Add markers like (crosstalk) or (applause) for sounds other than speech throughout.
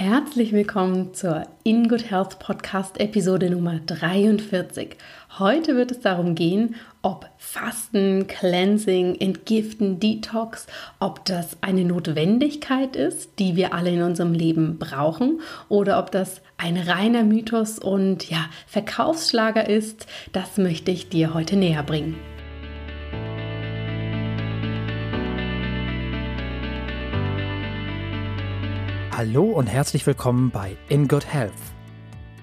Herzlich willkommen zur In Good Health Podcast Episode Nummer 43. Heute wird es darum gehen, ob Fasten, Cleansing, Entgiften, Detox, ob das eine Notwendigkeit ist, die wir alle in unserem Leben brauchen oder ob das ein reiner Mythos und ja, Verkaufsschlager ist, das möchte ich dir heute näher bringen. Hallo und herzlich willkommen bei In Good Health,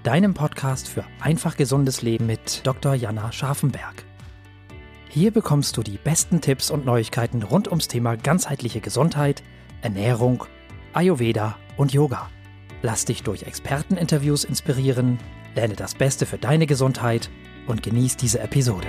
deinem Podcast für einfach gesundes Leben mit Dr. Jana Scharfenberg. Hier bekommst du die besten Tipps und Neuigkeiten rund ums Thema ganzheitliche Gesundheit, Ernährung, Ayurveda und Yoga. Lass dich durch Experteninterviews inspirieren, lerne das Beste für deine Gesundheit und genieß diese Episode.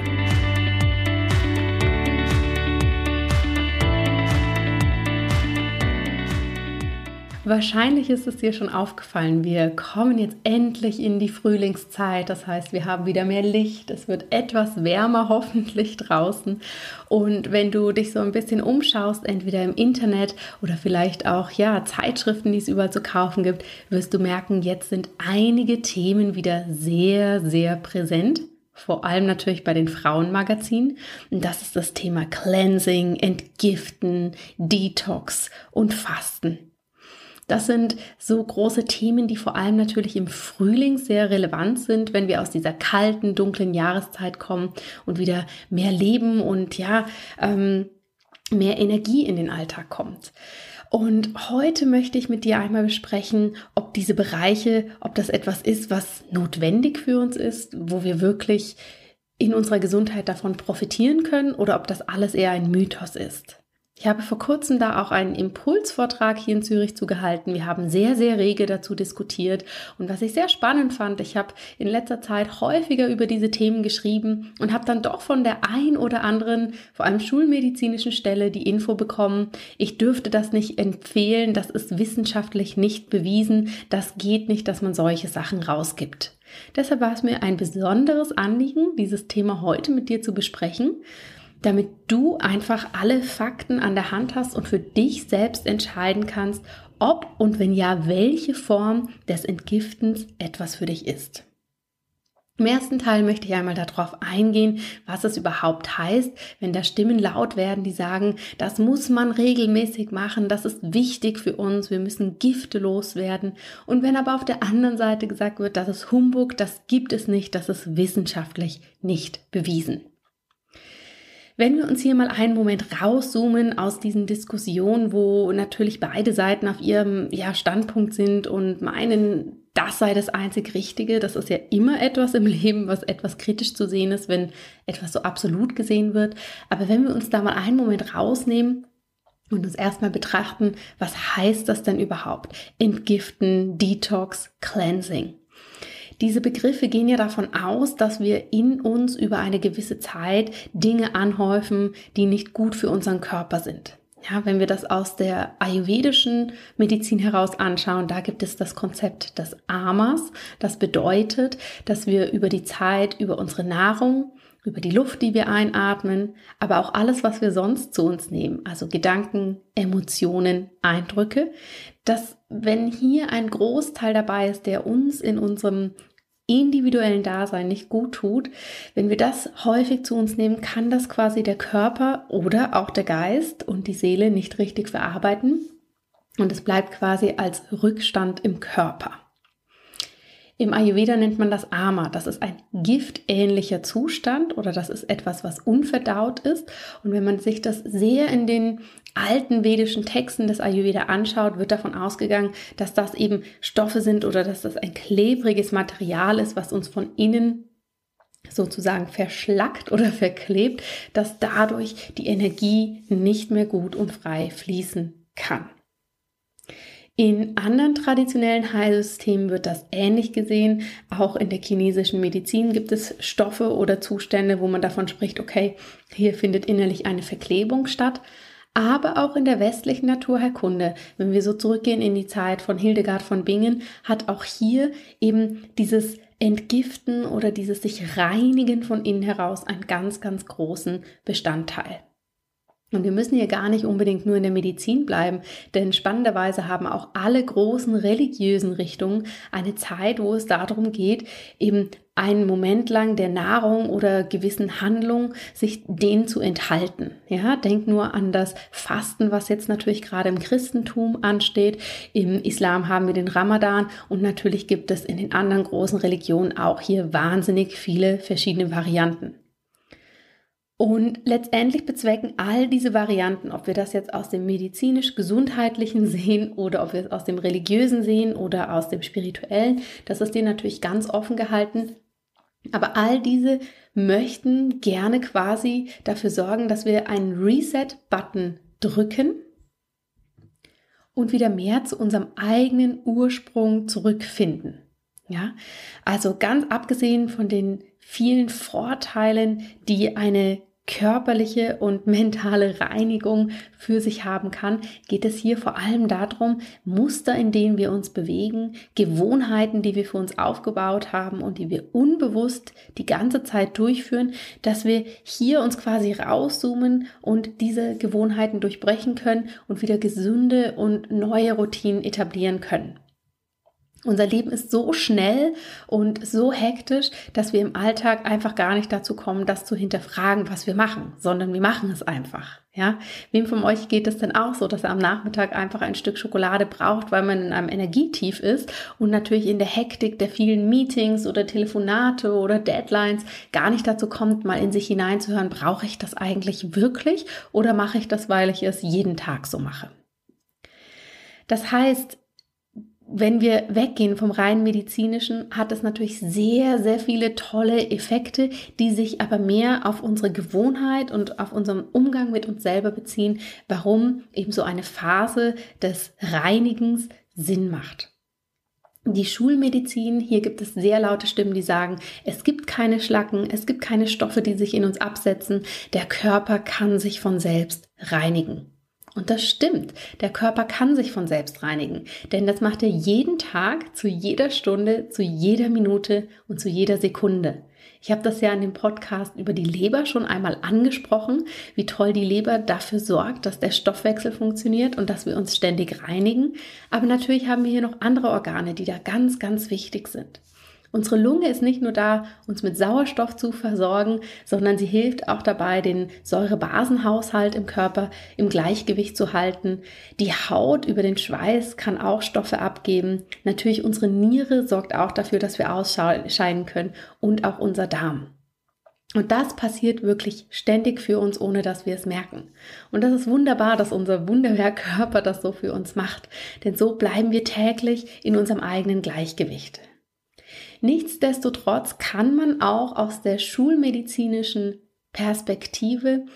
Wahrscheinlich ist es dir schon aufgefallen, wir kommen jetzt endlich in die Frühlingszeit. Das heißt, wir haben wieder mehr Licht, es wird etwas wärmer (laughs) hoffentlich draußen. Und wenn du dich so ein bisschen umschaust, entweder im Internet oder vielleicht auch ja, Zeitschriften, die es überall zu kaufen gibt, wirst du merken, jetzt sind einige Themen wieder sehr, sehr präsent vor allem natürlich bei den Frauenmagazinen. Und das ist das Thema Cleansing, Entgiften, Detox und Fasten. Das sind so große Themen, die vor allem natürlich im Frühling sehr relevant sind, wenn wir aus dieser kalten, dunklen Jahreszeit kommen und wieder mehr Leben und ja, ähm, mehr Energie in den Alltag kommt. Und heute möchte ich mit dir einmal besprechen, ob diese Bereiche, ob das etwas ist, was notwendig für uns ist, wo wir wirklich in unserer Gesundheit davon profitieren können oder ob das alles eher ein Mythos ist. Ich habe vor kurzem da auch einen Impulsvortrag hier in Zürich zugehalten. Wir haben sehr, sehr rege dazu diskutiert. Und was ich sehr spannend fand, ich habe in letzter Zeit häufiger über diese Themen geschrieben und habe dann doch von der ein oder anderen, vor allem schulmedizinischen Stelle, die Info bekommen, ich dürfte das nicht empfehlen, das ist wissenschaftlich nicht bewiesen, das geht nicht, dass man solche Sachen rausgibt. Deshalb war es mir ein besonderes Anliegen, dieses Thema heute mit dir zu besprechen damit du einfach alle Fakten an der Hand hast und für dich selbst entscheiden kannst, ob und wenn ja, welche Form des Entgiftens etwas für dich ist. Im ersten Teil möchte ich einmal darauf eingehen, was es überhaupt heißt, wenn da Stimmen laut werden, die sagen, das muss man regelmäßig machen, das ist wichtig für uns, wir müssen Gifte loswerden. Und wenn aber auf der anderen Seite gesagt wird, das ist Humbug, das gibt es nicht, das ist wissenschaftlich nicht bewiesen. Wenn wir uns hier mal einen Moment rauszoomen aus diesen Diskussionen, wo natürlich beide Seiten auf ihrem ja, Standpunkt sind und meinen, das sei das einzig Richtige. Das ist ja immer etwas im Leben, was etwas kritisch zu sehen ist, wenn etwas so absolut gesehen wird. Aber wenn wir uns da mal einen Moment rausnehmen und uns erstmal betrachten, was heißt das denn überhaupt? Entgiften, Detox, Cleansing. Diese Begriffe gehen ja davon aus, dass wir in uns über eine gewisse Zeit Dinge anhäufen, die nicht gut für unseren Körper sind. Ja, wenn wir das aus der ayurvedischen Medizin heraus anschauen, da gibt es das Konzept des Amas. Das bedeutet, dass wir über die Zeit, über unsere Nahrung, über die Luft, die wir einatmen, aber auch alles, was wir sonst zu uns nehmen, also Gedanken, Emotionen, Eindrücke, dass wenn hier ein Großteil dabei ist, der uns in unserem individuellen Dasein nicht gut tut, wenn wir das häufig zu uns nehmen, kann das quasi der Körper oder auch der Geist und die Seele nicht richtig verarbeiten und es bleibt quasi als Rückstand im Körper. Im Ayurveda nennt man das Ama. Das ist ein giftähnlicher Zustand oder das ist etwas, was unverdaut ist. Und wenn man sich das sehr in den alten vedischen Texten des Ayurveda anschaut, wird davon ausgegangen, dass das eben Stoffe sind oder dass das ein klebriges Material ist, was uns von innen sozusagen verschlackt oder (laughs) verklebt, dass dadurch die Energie nicht mehr gut und frei fließen kann. In anderen traditionellen Heilsystemen wird das ähnlich gesehen. Auch in der chinesischen Medizin gibt es Stoffe oder Zustände, wo man davon spricht, okay, hier findet innerlich eine Verklebung statt. Aber auch in der westlichen Naturheilkunde, wenn wir so zurückgehen in die Zeit von Hildegard von Bingen, hat auch hier eben dieses Entgiften oder dieses sich reinigen von innen heraus einen ganz, ganz großen Bestandteil. Und wir müssen hier gar nicht unbedingt nur in der Medizin bleiben, denn spannenderweise haben auch alle großen religiösen Richtungen eine Zeit, wo es darum geht, eben einen Moment lang der Nahrung oder gewissen Handlungen sich denen zu enthalten. Ja, denk nur an das Fasten, was jetzt natürlich gerade im Christentum ansteht. Im Islam haben wir den Ramadan und natürlich gibt es in den anderen großen Religionen auch hier wahnsinnig viele verschiedene Varianten. Und letztendlich bezwecken all diese Varianten, ob wir das jetzt aus dem medizinisch-gesundheitlichen sehen oder ob wir es aus dem religiösen sehen oder aus dem spirituellen, das ist dir natürlich ganz offen gehalten. Aber all diese möchten gerne quasi dafür sorgen, dass wir einen Reset-Button drücken und wieder mehr zu unserem eigenen Ursprung zurückfinden. Ja, also ganz abgesehen von den vielen Vorteilen, die eine körperliche und mentale Reinigung für sich haben kann, geht es hier vor allem darum, Muster, in denen wir uns bewegen, Gewohnheiten, die wir für uns aufgebaut haben und die wir unbewusst die ganze Zeit durchführen, dass wir hier uns quasi rauszoomen und diese Gewohnheiten durchbrechen können und wieder gesunde und neue Routinen etablieren können. Unser Leben ist so schnell und so hektisch, dass wir im Alltag einfach gar nicht dazu kommen, das zu hinterfragen, was wir machen, sondern wir machen es einfach. Ja, wem von euch geht es denn auch so, dass er am Nachmittag einfach ein Stück Schokolade braucht, weil man in einem Energietief ist und natürlich in der Hektik der vielen Meetings oder Telefonate oder Deadlines gar nicht dazu kommt, mal in sich hineinzuhören, brauche ich das eigentlich wirklich oder mache ich das, weil ich es jeden Tag so mache? Das heißt, wenn wir weggehen vom rein medizinischen, hat es natürlich sehr, sehr viele tolle Effekte, die sich aber mehr auf unsere Gewohnheit und auf unseren Umgang mit uns selber beziehen, warum eben so eine Phase des Reinigens Sinn macht. Die Schulmedizin, hier gibt es sehr laute Stimmen, die sagen, es gibt keine Schlacken, es gibt keine Stoffe, die sich in uns absetzen, der Körper kann sich von selbst reinigen. Und das stimmt. Der Körper kann sich von selbst reinigen, denn das macht er jeden Tag, zu jeder Stunde, zu jeder Minute und zu jeder Sekunde. Ich habe das ja in dem Podcast über die Leber schon einmal angesprochen, wie toll die Leber dafür sorgt, dass der Stoffwechsel funktioniert und dass wir uns ständig reinigen. Aber natürlich haben wir hier noch andere Organe, die da ganz, ganz wichtig sind. Unsere Lunge ist nicht nur da, uns mit Sauerstoff zu versorgen, sondern sie hilft auch dabei, den Säurebasenhaushalt im Körper im Gleichgewicht zu halten. Die Haut über den Schweiß kann auch Stoffe abgeben. Natürlich unsere Niere sorgt auch dafür, dass wir ausscheiden können und auch unser Darm. Und das passiert wirklich ständig für uns, ohne dass wir es merken. Und das ist wunderbar, dass unser Wunderwerkkörper das so für uns macht. Denn so bleiben wir täglich in unserem eigenen Gleichgewicht. Nichtsdestotrotz kann man auch aus der schulmedizinischen Perspektive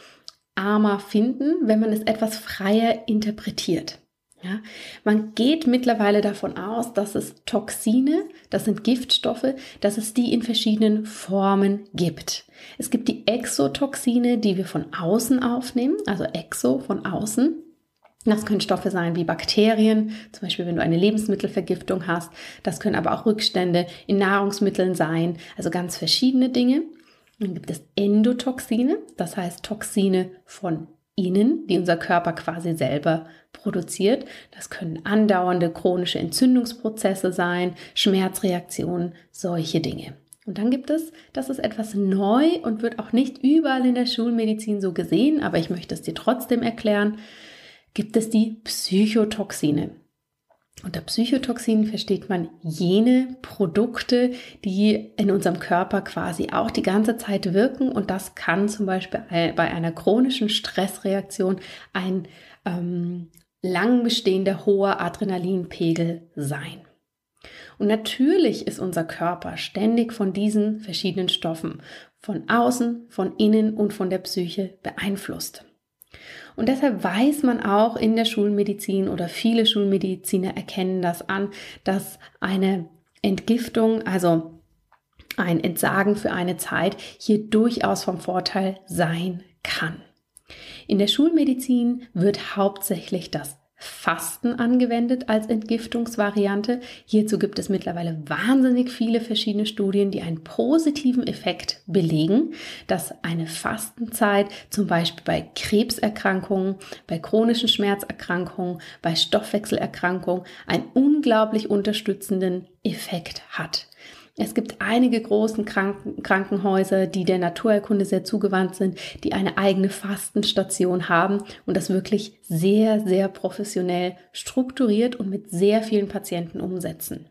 Arma finden, wenn man es etwas freier interpretiert. Ja, man geht mittlerweile davon aus, dass es Toxine, das sind Giftstoffe, dass es die in verschiedenen Formen gibt. Es gibt die Exotoxine, die wir von außen aufnehmen, also Exo von außen. Das können Stoffe sein wie Bakterien, zum Beispiel wenn du eine Lebensmittelvergiftung hast. Das können aber auch Rückstände in Nahrungsmitteln sein, also ganz verschiedene Dinge. Dann gibt es Endotoxine, das heißt Toxine von innen, die unser Körper quasi selber produziert. Das können andauernde chronische Entzündungsprozesse sein, Schmerzreaktionen, solche Dinge. Und dann gibt es, das ist etwas neu und wird auch nicht überall in der Schulmedizin so gesehen, aber ich möchte es dir trotzdem erklären gibt es die Psychotoxine. Unter Psychotoxinen versteht man jene Produkte, die in unserem Körper quasi auch die ganze Zeit wirken. Und das kann zum Beispiel bei einer chronischen Stressreaktion ein ähm, lang bestehender hoher Adrenalinpegel sein. Und natürlich ist unser Körper ständig von diesen verschiedenen Stoffen, von außen, von innen und von der Psyche beeinflusst. Und deshalb weiß man auch in der Schulmedizin oder viele Schulmediziner erkennen das an, dass eine Entgiftung, also ein Entsagen für eine Zeit hier durchaus vom Vorteil sein kann. In der Schulmedizin wird hauptsächlich das Fasten angewendet als Entgiftungsvariante. Hierzu gibt es mittlerweile wahnsinnig viele verschiedene Studien, die einen positiven Effekt belegen, dass eine Fastenzeit zum Beispiel bei Krebserkrankungen, bei chronischen Schmerzerkrankungen, bei Stoffwechselerkrankungen einen unglaublich unterstützenden Effekt hat. Es gibt einige großen Kranken Krankenhäuser, die der Naturerkunde sehr zugewandt sind, die eine eigene Fastenstation haben und das wirklich sehr, sehr professionell strukturiert und mit sehr vielen Patienten umsetzen.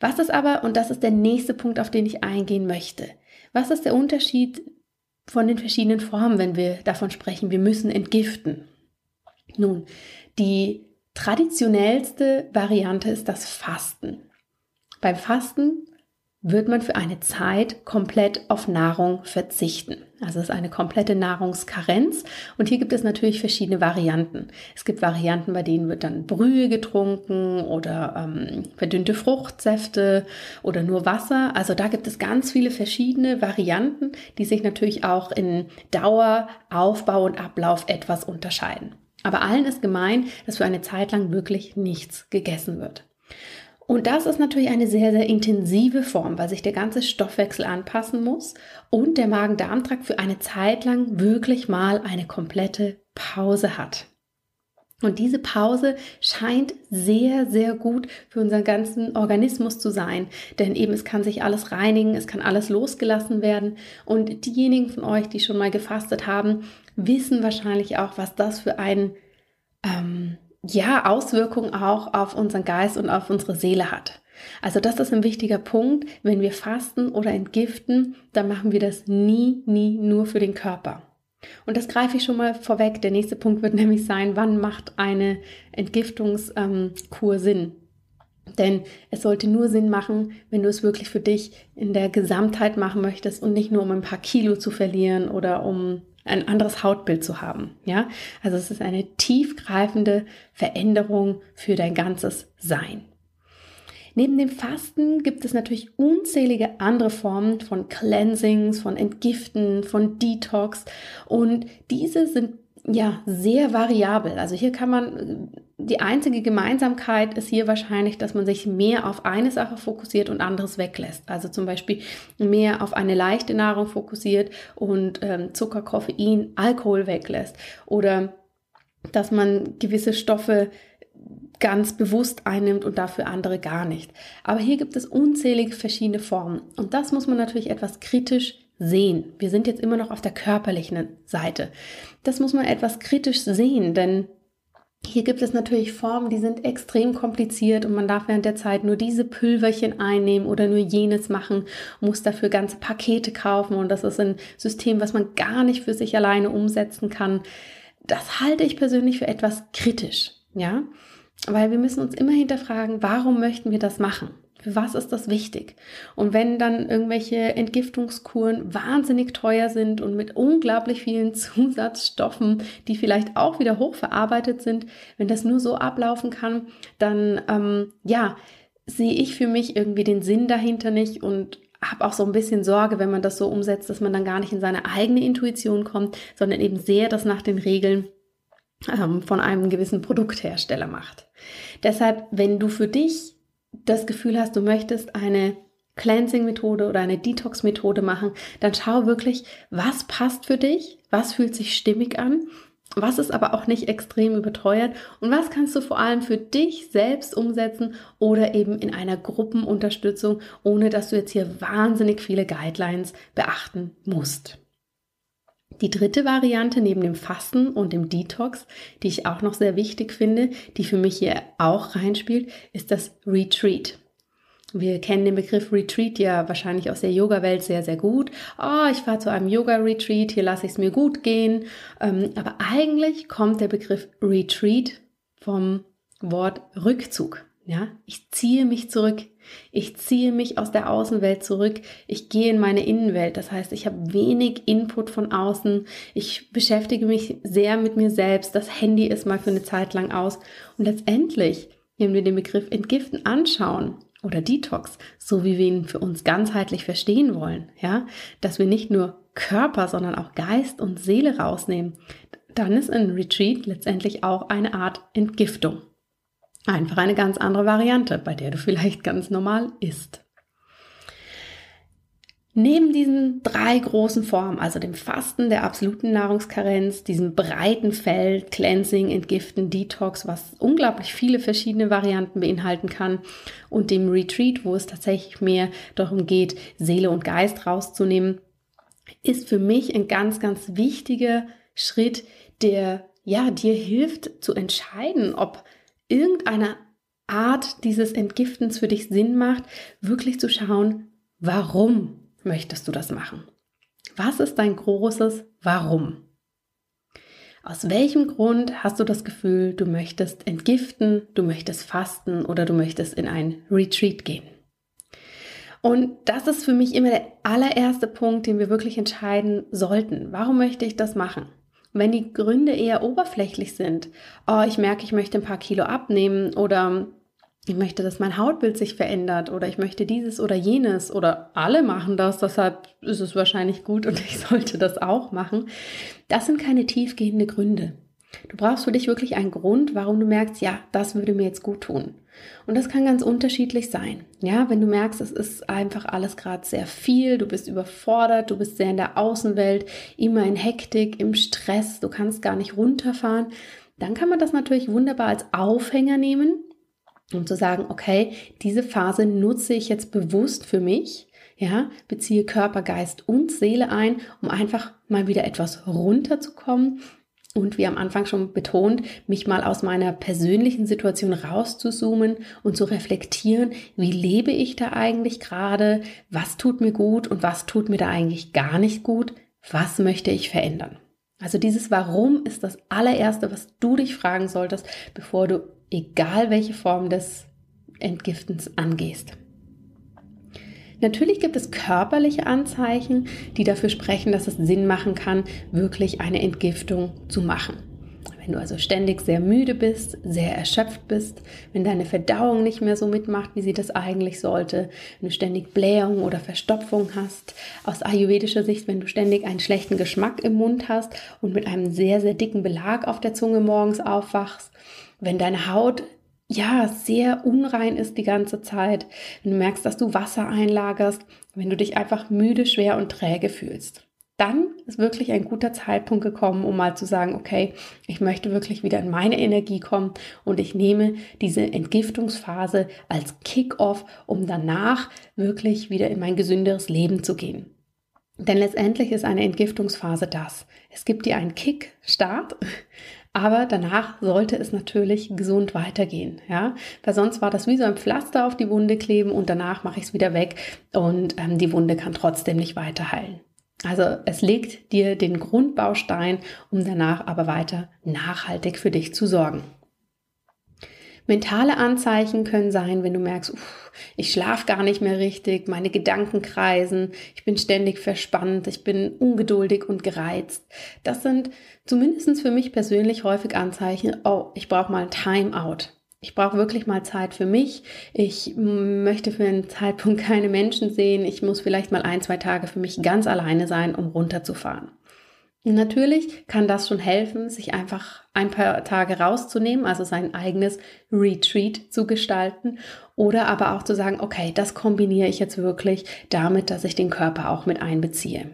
Was ist aber, und das ist der nächste Punkt, auf den ich eingehen möchte, was ist der Unterschied von den verschiedenen Formen, wenn wir davon sprechen, wir müssen entgiften? Nun, die traditionellste Variante ist das Fasten. Beim Fasten wird man für eine Zeit komplett auf Nahrung verzichten. Also es ist eine komplette Nahrungskarenz und hier gibt es natürlich verschiedene Varianten. Es gibt Varianten, bei denen wird dann Brühe getrunken oder ähm, verdünnte Fruchtsäfte oder nur Wasser. Also da gibt es ganz viele verschiedene Varianten, die sich natürlich auch in Dauer, Aufbau und Ablauf etwas unterscheiden. Aber allen ist gemein, dass für eine Zeit lang wirklich nichts gegessen wird. Und das ist natürlich eine sehr, sehr intensive Form, weil sich der ganze Stoffwechsel anpassen muss und der Magen-Darm-Trakt für eine Zeit lang wirklich mal eine komplette Pause hat. Und diese Pause scheint sehr, sehr gut für unseren ganzen Organismus zu sein. Denn eben es kann sich alles reinigen, es kann alles losgelassen werden. Und diejenigen von euch, die schon mal gefastet haben, wissen wahrscheinlich auch, was das für ein ähm, ja, Auswirkungen auch auf unseren Geist und auf unsere Seele hat. Also das ist ein wichtiger Punkt. Wenn wir fasten oder entgiften, dann machen wir das nie, nie nur für den Körper. Und das greife ich schon mal vorweg. Der nächste Punkt wird (laughs) nämlich sein, wann macht eine Entgiftungskur Sinn? Denn es sollte nur Sinn machen, wenn du es wirklich für dich in der Gesamtheit machen möchtest und nicht nur um ein paar Kilo zu verlieren oder um ein anderes Hautbild zu haben. Ja, also es ist eine tiefgreifende Veränderung für dein ganzes Sein. Neben dem Fasten gibt es natürlich unzählige andere Formen von Cleansings, von Entgiften, von Detox und diese sind ja sehr variabel. Also hier kann man die einzige Gemeinsamkeit ist hier wahrscheinlich, dass man sich mehr auf eine Sache fokussiert und anderes weglässt. Also zum Beispiel mehr auf eine leichte Nahrung fokussiert und ähm, Zucker, Koffein, Alkohol weglässt. Oder dass man gewisse Stoffe ganz bewusst einnimmt und dafür andere gar nicht. Aber hier gibt es unzählige verschiedene Formen. Und das muss man natürlich etwas kritisch sehen. Wir sind jetzt immer noch auf der körperlichen Seite. Das muss man etwas kritisch sehen, denn hier gibt es natürlich Formen, die sind extrem kompliziert und man darf während der Zeit nur diese Pülverchen einnehmen oder nur jenes machen, muss dafür ganze Pakete kaufen und das ist ein System, was man gar nicht für sich alleine umsetzen kann. Das halte ich persönlich für etwas kritisch, ja, weil wir müssen uns immer hinterfragen, warum möchten wir das machen? Für was ist das wichtig? Und wenn dann irgendwelche Entgiftungskuren wahnsinnig teuer sind und mit unglaublich vielen (laughs) Zusatzstoffen, die vielleicht auch wieder hochverarbeitet sind, wenn das nur so ablaufen kann, dann ähm, ja, sehe ich für mich irgendwie den Sinn dahinter nicht und habe auch so ein bisschen Sorge, wenn man das so umsetzt, dass man dann gar nicht in seine eigene Intuition kommt, sondern eben sehr das nach den Regeln ähm, von einem gewissen Produkthersteller macht. Deshalb, wenn du für dich das Gefühl hast, du möchtest eine Cleansing-Methode oder eine Detox-Methode machen, dann schau wirklich, was passt für dich, was fühlt sich stimmig an, was ist aber auch nicht extrem überteuert und was kannst du vor allem für dich selbst umsetzen oder eben in einer Gruppenunterstützung, ohne dass du jetzt hier wahnsinnig viele Guidelines beachten musst. Die dritte Variante neben dem Fasten und dem Detox, die ich auch noch sehr wichtig finde, die für mich hier auch reinspielt, ist das Retreat. Wir kennen den Begriff Retreat ja wahrscheinlich aus der Yoga-Welt sehr, sehr gut. Oh, ich fahre zu einem Yoga-Retreat, hier lasse ich es mir gut gehen. Ähm, aber eigentlich kommt der Begriff Retreat vom Wort Rückzug. Ja, ich ziehe mich zurück. Ich ziehe mich aus der Außenwelt zurück. Ich gehe in meine Innenwelt. Das heißt, ich habe wenig Input von außen. Ich beschäftige mich sehr mit mir selbst. Das Handy ist mal für eine Zeit lang aus. Und letztendlich, wenn wir den Begriff Entgiften anschauen oder Detox, so wie wir ihn für uns ganzheitlich verstehen wollen, ja, dass wir nicht nur Körper, sondern auch Geist und Seele rausnehmen, dann ist ein Retreat letztendlich auch eine Art Entgiftung. Einfach eine ganz andere Variante, bei der du vielleicht ganz normal isst. Neben diesen drei großen Formen, also dem Fasten, der absoluten Nahrungskarenz, diesem breiten Feld, Cleansing, Entgiften, Detox, was unglaublich viele verschiedene Varianten beinhalten kann, und dem Retreat, wo es tatsächlich mehr darum geht, Seele und Geist rauszunehmen, ist für mich ein ganz, ganz wichtiger Schritt, der ja dir hilft zu entscheiden, ob irgendeine Art dieses Entgiftens für dich Sinn macht, wirklich zu schauen, warum möchtest du das machen? Was ist dein großes Warum? Aus welchem Grund hast du das Gefühl, du möchtest entgiften, du möchtest fasten oder du möchtest in ein Retreat gehen? Und das ist für mich immer der allererste Punkt, den wir wirklich entscheiden sollten. Warum möchte ich das machen? Wenn die Gründe eher oberflächlich sind, oh, ich merke, ich möchte ein paar Kilo abnehmen oder ich möchte, dass mein Hautbild sich verändert oder ich möchte dieses oder jenes oder alle machen das, deshalb ist es wahrscheinlich gut und (laughs) ich sollte das auch machen. Das sind keine tiefgehende Gründe. Du brauchst für dich wirklich einen Grund, warum du merkst, ja, das würde mir jetzt gut tun. Und das kann ganz unterschiedlich sein. Ja, wenn du merkst, es ist einfach alles gerade sehr viel, du bist überfordert, du bist sehr in der Außenwelt, immer in Hektik, im Stress, du kannst gar nicht runterfahren, dann kann man das natürlich wunderbar als Aufhänger nehmen um zu sagen, okay, diese Phase nutze ich jetzt bewusst für mich, ja, beziehe Körper, Geist und Seele ein, um einfach mal wieder etwas runterzukommen und wie am Anfang schon betont, mich mal aus meiner persönlichen Situation rauszuzoomen und zu reflektieren, wie lebe ich da eigentlich gerade, was tut mir gut und was tut mir da eigentlich gar nicht gut, was möchte ich verändern. Also dieses Warum ist das allererste, was du dich fragen solltest, bevor du egal welche Form des Entgiftens angehst. Natürlich gibt es körperliche Anzeichen, die dafür sprechen, dass es Sinn machen kann, wirklich eine Entgiftung zu machen. Wenn du also ständig sehr müde bist, sehr erschöpft bist, wenn deine Verdauung nicht mehr so mitmacht, wie sie das eigentlich sollte, wenn du ständig Blähung oder Verstopfung hast, aus ayurvedischer Sicht, wenn du ständig einen schlechten Geschmack im Mund hast und mit einem sehr, sehr dicken Belag auf der Zunge morgens aufwachst, wenn deine Haut ja sehr unrein ist die ganze Zeit, wenn du merkst, dass du Wasser einlagerst, wenn du dich einfach müde, schwer und träge fühlst. Dann ist wirklich ein guter Zeitpunkt gekommen, um mal zu sagen, okay, ich möchte wirklich wieder in meine Energie kommen und ich nehme diese Entgiftungsphase als Kick-off, um danach wirklich wieder in mein gesünderes Leben zu gehen. Denn letztendlich ist eine Entgiftungsphase das. Es gibt dir einen Kick-Start, aber danach sollte es natürlich gesund weitergehen, ja, weil sonst war das wie so ein Pflaster auf die Wunde kleben und danach mache ich es wieder weg und ähm, die Wunde kann trotzdem nicht weiter heilen. Also es legt dir den Grundbaustein, um danach aber weiter nachhaltig für dich zu sorgen. Mentale Anzeichen können sein, wenn du merkst, uff, ich schlafe gar nicht mehr richtig, meine Gedanken kreisen, ich bin ständig verspannt, ich bin ungeduldig und gereizt. Das sind zumindest für mich persönlich häufig Anzeichen, oh, ich brauche mal ein Timeout. Ich brauche wirklich mal Zeit für mich. Ich möchte für einen Zeitpunkt (laughs) keine Menschen sehen. Ich muss vielleicht mal ein, zwei Tage für mich ganz alleine sein, um runterzufahren. Natürlich kann das schon helfen, sich einfach ein paar Tage rauszunehmen, also sein eigenes Retreat zu gestalten oder aber auch zu sagen, okay, das kombiniere ich jetzt wirklich damit, dass ich den Körper auch mit einbeziehe.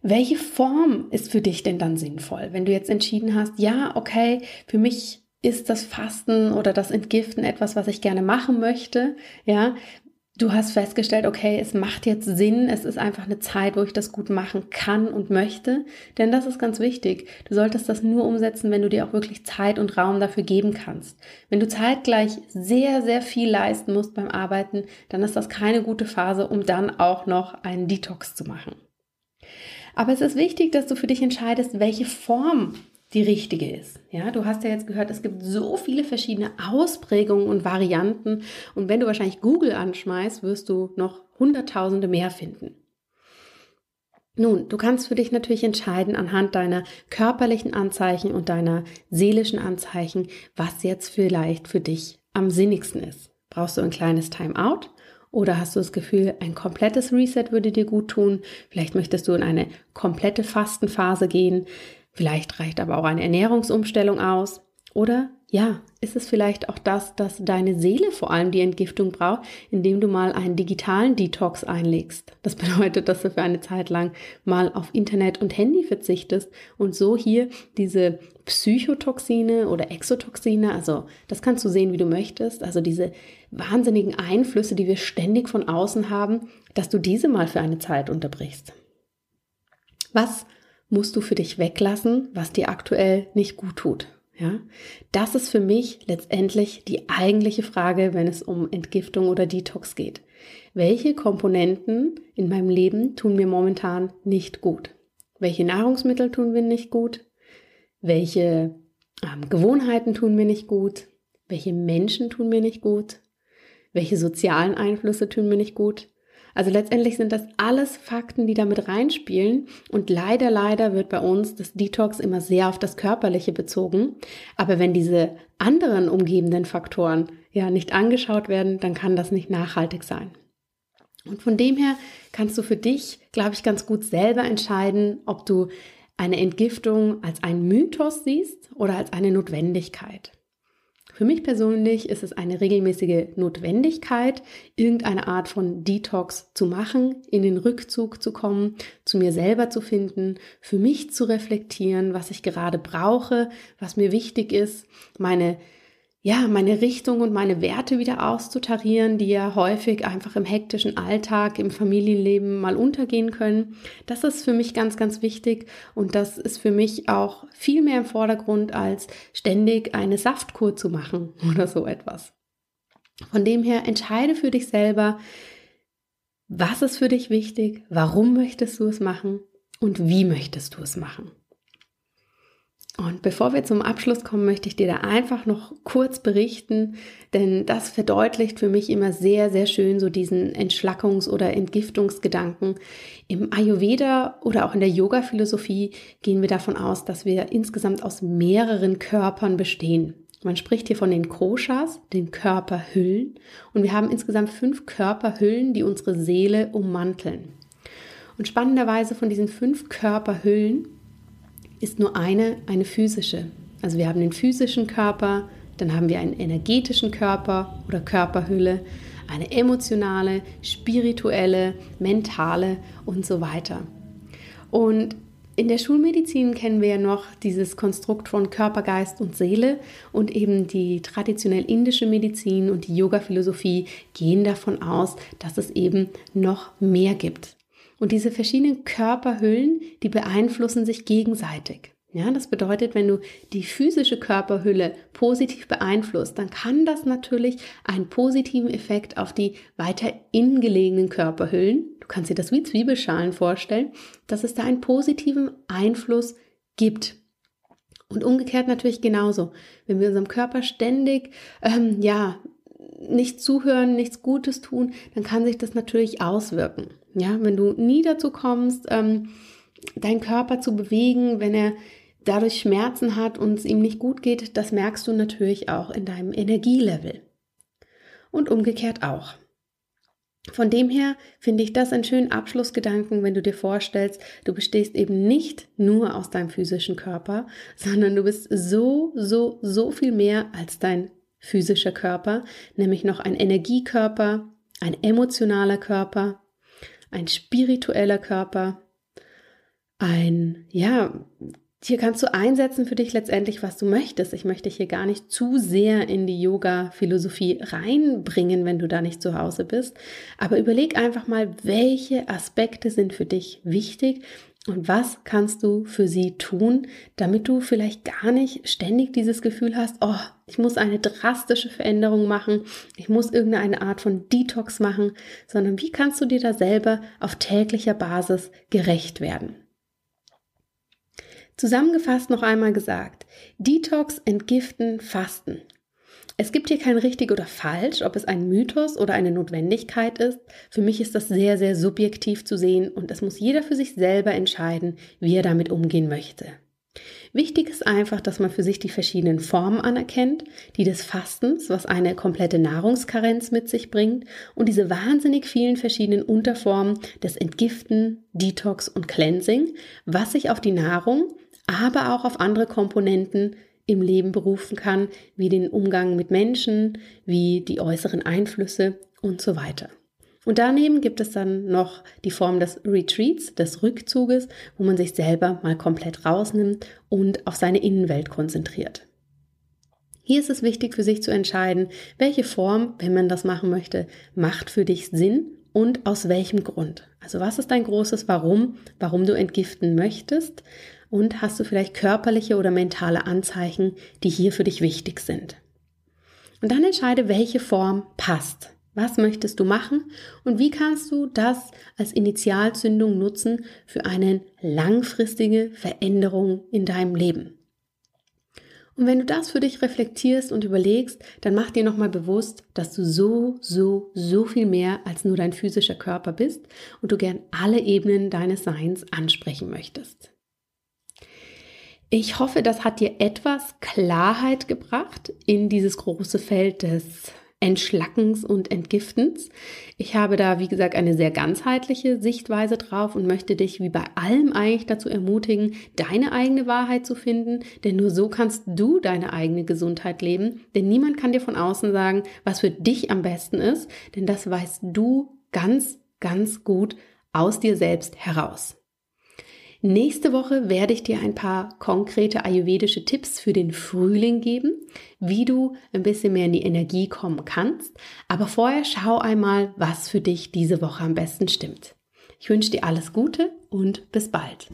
Welche Form ist für dich denn dann sinnvoll, wenn du jetzt entschieden hast, ja, okay, für mich ist das Fasten oder das Entgiften etwas, was ich gerne machen möchte? Ja, du hast festgestellt, okay, es macht jetzt Sinn, es ist einfach eine Zeit, wo ich das gut machen kann und möchte, denn das ist ganz wichtig. Du solltest das nur umsetzen, wenn du dir auch wirklich Zeit und Raum dafür geben kannst. Wenn du zeitgleich sehr, sehr viel leisten musst beim Arbeiten, dann ist das keine gute Phase, um dann auch noch einen Detox zu machen. Aber es ist wichtig, dass du für dich entscheidest, welche Form die richtige ist. Ja, du hast ja jetzt gehört, es gibt so viele verschiedene Ausprägungen und Varianten und wenn du wahrscheinlich Google anschmeißt, wirst du noch hunderttausende mehr finden. Nun, du kannst für dich natürlich entscheiden anhand deiner körperlichen Anzeichen und deiner seelischen Anzeichen, was jetzt vielleicht für dich am sinnigsten ist. Brauchst du ein kleines Timeout Oder hast du das Gefühl, ein komplettes Reset würde dir gut tun? Vielleicht möchtest du in eine komplette Fastenphase gehen. Vielleicht reicht aber auch eine Ernährungsumstellung aus. Oder ja, ist es vielleicht auch das, dass deine Seele vor allem die Entgiftung braucht, indem du mal einen digitalen Detox einlegst. Das (laughs) bedeutet, dass du für eine Zeit lang mal auf Internet und Handy verzichtest und so hier diese Psychotoxine oder Exotoxine, also das kannst du sehen, wie du möchtest, also diese wahnsinnigen Einflüsse, die wir ständig von außen haben, dass du diese mal für eine Zeit unterbrichst. Was musst du für dich weglassen, was dir aktuell nicht gut tut? Ja, das ist für mich letztendlich die eigentliche Frage, wenn es um Entgiftung oder Detox geht. Welche Komponenten in meinem Leben tun mir momentan nicht gut? Welche Nahrungsmittel tun mir nicht gut? Welche ähm, Gewohnheiten tun mir nicht gut? Welche Menschen tun mir nicht gut? Welche sozialen Einflüsse tun mir nicht gut? Also letztendlich sind das alles Fakten, die damit reinspielen. Und leider, leider wird bei uns das Detox immer sehr auf das Körperliche bezogen. Aber wenn diese anderen umgebenden Faktoren ja nicht angeschaut werden, dann kann das nicht nachhaltig sein. Und von dem her kannst du für dich, glaube ich, ganz gut selber entscheiden, ob du eine Entgiftung als einen Mythos siehst oder als eine Notwendigkeit. Für mich persönlich ist es eine regelmäßige Notwendigkeit, irgendeine Art von Detox zu machen, in den Rückzug zu kommen, zu mir selber zu finden, für mich zu reflektieren, was ich gerade brauche, was mir wichtig ist, meine ja, meine Richtung und meine Werte wieder auszutarieren, die ja häufig einfach im hektischen Alltag, im Familienleben mal untergehen können. Das ist für mich ganz, ganz wichtig und das ist für mich auch viel mehr im Vordergrund, als ständig eine Saftkur zu machen (laughs) oder so etwas. Von dem her entscheide für dich selber, was ist für dich wichtig, warum möchtest du es machen und wie möchtest du es machen. Und bevor wir zum Abschluss kommen, möchte ich dir da einfach noch kurz berichten, denn das verdeutlicht für mich immer sehr, sehr schön so diesen Entschlackungs- oder Entgiftungsgedanken. Im Ayurveda oder auch in der Yoga-Philosophie gehen wir davon aus, dass wir insgesamt aus mehreren Körpern bestehen. Man spricht hier von den Koshas, den Körperhüllen, und wir haben insgesamt fünf Körperhüllen, die unsere Seele ummanteln. Und spannenderweise von diesen fünf Körperhüllen ist nur eine, eine physische. Also wir haben den physischen Körper, dann haben wir einen energetischen Körper oder Körperhülle, eine emotionale, spirituelle, mentale und so weiter. Und in der Schulmedizin kennen wir ja noch dieses Konstrukt von Körper, Geist und Seele und eben die traditionell indische Medizin und die Yoga-Philosophie gehen davon aus, dass es eben noch mehr gibt. Und diese verschiedenen Körperhüllen, die beeinflussen sich gegenseitig. Ja, das bedeutet, wenn du die physische Körperhülle positiv beeinflusst, dann kann das natürlich einen positiven Effekt auf die weiter innen gelegenen Körperhüllen, du kannst dir das wie Zwiebelschalen vorstellen, dass es da einen positiven Einfluss gibt. Und umgekehrt natürlich genauso. Wenn wir unserem Körper ständig, ähm, ja, nicht zuhören, nichts Gutes tun, dann kann sich das natürlich auswirken. Ja, wenn du nie dazu kommst, ähm, deinen Körper zu bewegen, wenn er dadurch Schmerzen hat und es ihm nicht gut geht, das merkst du natürlich auch in deinem Energielevel. Und umgekehrt auch. Von dem her finde ich das einen schönen Abschlussgedanken, wenn du dir vorstellst, du bestehst eben nicht nur aus deinem physischen Körper, sondern du bist so, so, so viel mehr als dein physischer Körper, nämlich noch ein Energiekörper, ein emotionaler Körper, ein spiritueller Körper, ein, ja, hier kannst du einsetzen für dich letztendlich, was du möchtest. Ich möchte hier gar nicht zu sehr in die Yoga-Philosophie reinbringen, wenn du da nicht zu Hause bist. Aber überleg einfach mal, welche Aspekte sind für dich wichtig und was kannst du für sie tun, damit du vielleicht gar nicht ständig dieses Gefühl hast, oh, ich muss eine drastische Veränderung machen, ich muss irgendeine Art von Detox machen, sondern wie kannst du dir da selber auf täglicher Basis gerecht werden? Zusammengefasst noch einmal gesagt, Detox, Entgiften, Fasten. Es gibt hier kein richtig oder falsch, ob es ein Mythos oder eine Notwendigkeit ist. Für mich ist das sehr, sehr subjektiv zu sehen und es muss jeder für sich selber entscheiden, wie er damit umgehen möchte. Wichtig ist einfach, dass man für sich die verschiedenen Formen anerkennt, die des Fastens, was eine komplette Nahrungskarenz mit sich bringt, und diese wahnsinnig vielen verschiedenen Unterformen des Entgiften, Detox und Cleansing, was sich auf die Nahrung, aber auch auf andere Komponenten im Leben berufen kann, wie den Umgang mit Menschen, wie die äußeren Einflüsse und so weiter. Und daneben gibt es dann noch die Form des Retreats, des Rückzuges, wo man sich selber mal komplett rausnimmt und auf seine Innenwelt konzentriert. Hier ist es wichtig für sich zu entscheiden, welche Form, wenn man das machen möchte, macht für dich Sinn und aus welchem Grund. Also was ist dein großes Warum, warum du entgiften möchtest und hast du vielleicht körperliche oder mentale Anzeichen, die hier für dich wichtig sind. Und dann entscheide, welche Form passt. Was möchtest du machen und wie kannst du das als Initialzündung nutzen für eine langfristige Veränderung in deinem Leben? Und wenn du das für dich reflektierst und überlegst, dann mach dir nochmal bewusst, dass du so, so, so viel mehr als nur dein physischer Körper bist und du gern alle Ebenen deines Seins ansprechen möchtest. Ich hoffe, das hat dir etwas Klarheit gebracht in dieses große Feld des Entschlackens und Entgiftens. Ich habe da, wie gesagt, eine sehr ganzheitliche Sichtweise drauf und möchte dich wie bei allem eigentlich dazu ermutigen, deine eigene Wahrheit zu finden, denn nur so kannst du deine eigene Gesundheit leben, denn niemand kann dir von außen sagen, was für dich am besten ist, denn das weißt du ganz, ganz gut aus dir selbst heraus. Nächste Woche werde ich dir ein paar konkrete ayurvedische Tipps für den Frühling geben, wie du ein bisschen mehr in die Energie kommen kannst. Aber vorher schau einmal, was für dich diese Woche am besten stimmt. Ich wünsche dir alles Gute und bis bald.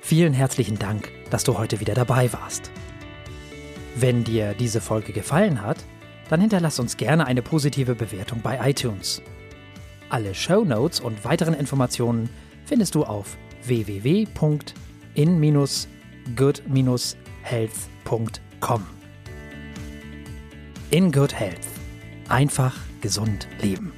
Vielen herzlichen Dank, dass du heute wieder dabei warst. Wenn dir diese Folge gefallen hat, dann hinterlass uns gerne eine positive Bewertung bei iTunes. Alle Show Notes und weiteren Informationen findest du auf www.in-good-health.com. In Good Health. Einfach gesund leben.